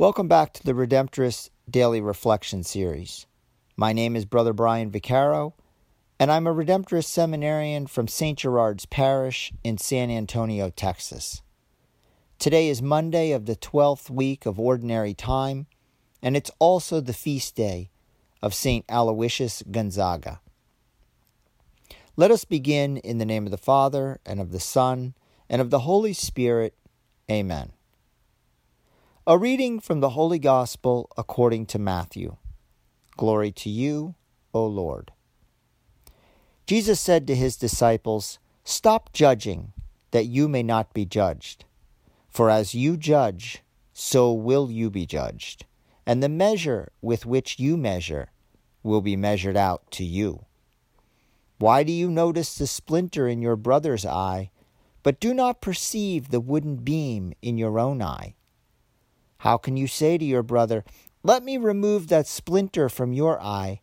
Welcome back to the Redemptorist Daily Reflection Series. My name is Brother Brian Vicaro, and I'm a Redemptorist seminarian from St. Gerard's Parish in San Antonio, Texas. Today is Monday of the 12th week of Ordinary Time, and it's also the feast day of St. Aloysius Gonzaga. Let us begin in the name of the Father, and of the Son, and of the Holy Spirit. Amen. A reading from the Holy Gospel according to Matthew. Glory to you, O Lord. Jesus said to his disciples, Stop judging, that you may not be judged. For as you judge, so will you be judged, and the measure with which you measure will be measured out to you. Why do you notice the splinter in your brother's eye, but do not perceive the wooden beam in your own eye? How can you say to your brother, Let me remove that splinter from your eye,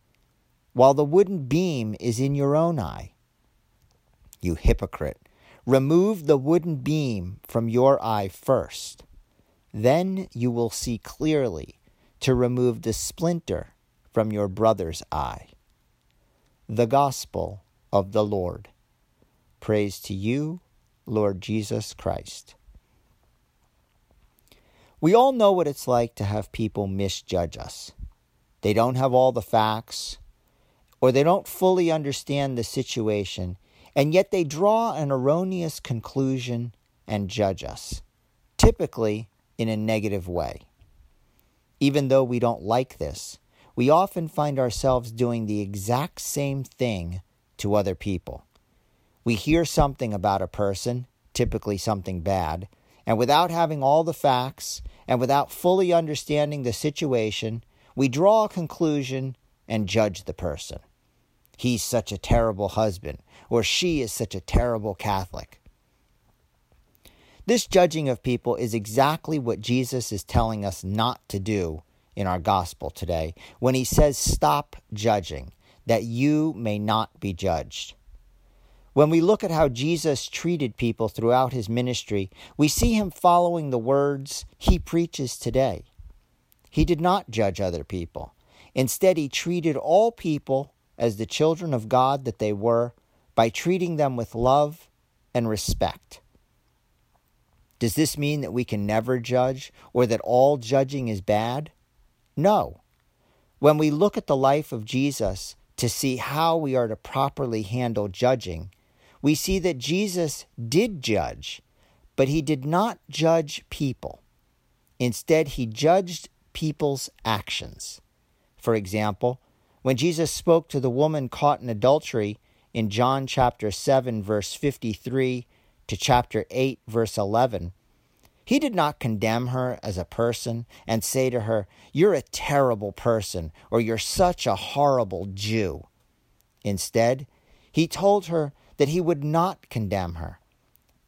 while the wooden beam is in your own eye? You hypocrite, remove the wooden beam from your eye first. Then you will see clearly to remove the splinter from your brother's eye. The Gospel of the Lord. Praise to you, Lord Jesus Christ. We all know what it's like to have people misjudge us. They don't have all the facts, or they don't fully understand the situation, and yet they draw an erroneous conclusion and judge us, typically in a negative way. Even though we don't like this, we often find ourselves doing the exact same thing to other people. We hear something about a person, typically something bad, and without having all the facts and without fully understanding the situation, we draw a conclusion and judge the person. He's such a terrible husband, or she is such a terrible Catholic. This judging of people is exactly what Jesus is telling us not to do in our gospel today when he says, Stop judging, that you may not be judged. When we look at how Jesus treated people throughout his ministry, we see him following the words he preaches today. He did not judge other people. Instead, he treated all people as the children of God that they were by treating them with love and respect. Does this mean that we can never judge or that all judging is bad? No. When we look at the life of Jesus to see how we are to properly handle judging, we see that Jesus did judge, but he did not judge people. Instead, he judged people's actions. For example, when Jesus spoke to the woman caught in adultery in John chapter 7, verse 53 to chapter 8, verse 11, he did not condemn her as a person and say to her, You're a terrible person, or You're such a horrible Jew. Instead, he told her that he would not condemn her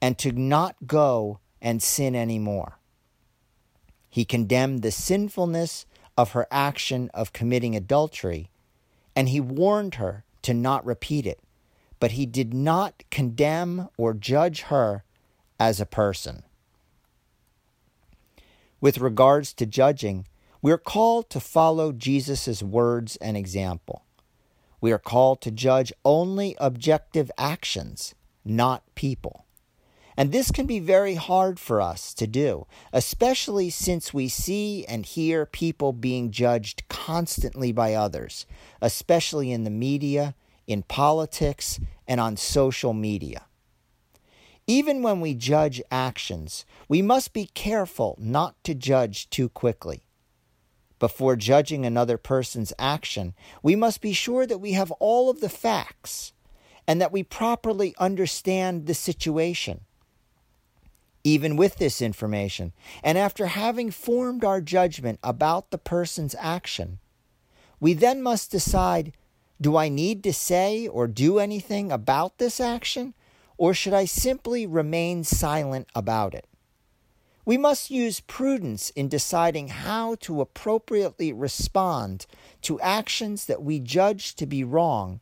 and to not go and sin any more. He condemned the sinfulness of her action of committing adultery, and he warned her to not repeat it, but he did not condemn or judge her as a person. With regards to judging, we are called to follow Jesus' words and example. We are called to judge only objective actions, not people. And this can be very hard for us to do, especially since we see and hear people being judged constantly by others, especially in the media, in politics, and on social media. Even when we judge actions, we must be careful not to judge too quickly. Before judging another person's action, we must be sure that we have all of the facts and that we properly understand the situation. Even with this information, and after having formed our judgment about the person's action, we then must decide do I need to say or do anything about this action, or should I simply remain silent about it? We must use prudence in deciding how to appropriately respond to actions that we judge to be wrong,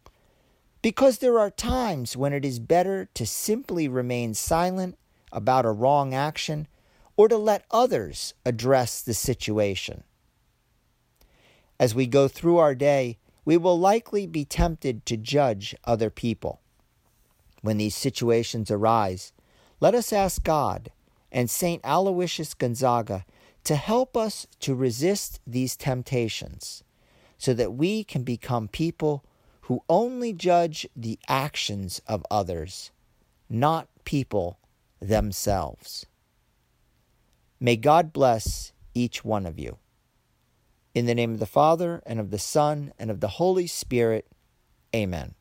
because there are times when it is better to simply remain silent about a wrong action or to let others address the situation. As we go through our day, we will likely be tempted to judge other people. When these situations arise, let us ask God and St. Aloysius Gonzaga to help us to resist these temptations so that we can become people who only judge the actions of others, not people themselves. May God bless each one of you. In the name of the Father, and of the Son, and of the Holy Spirit, amen.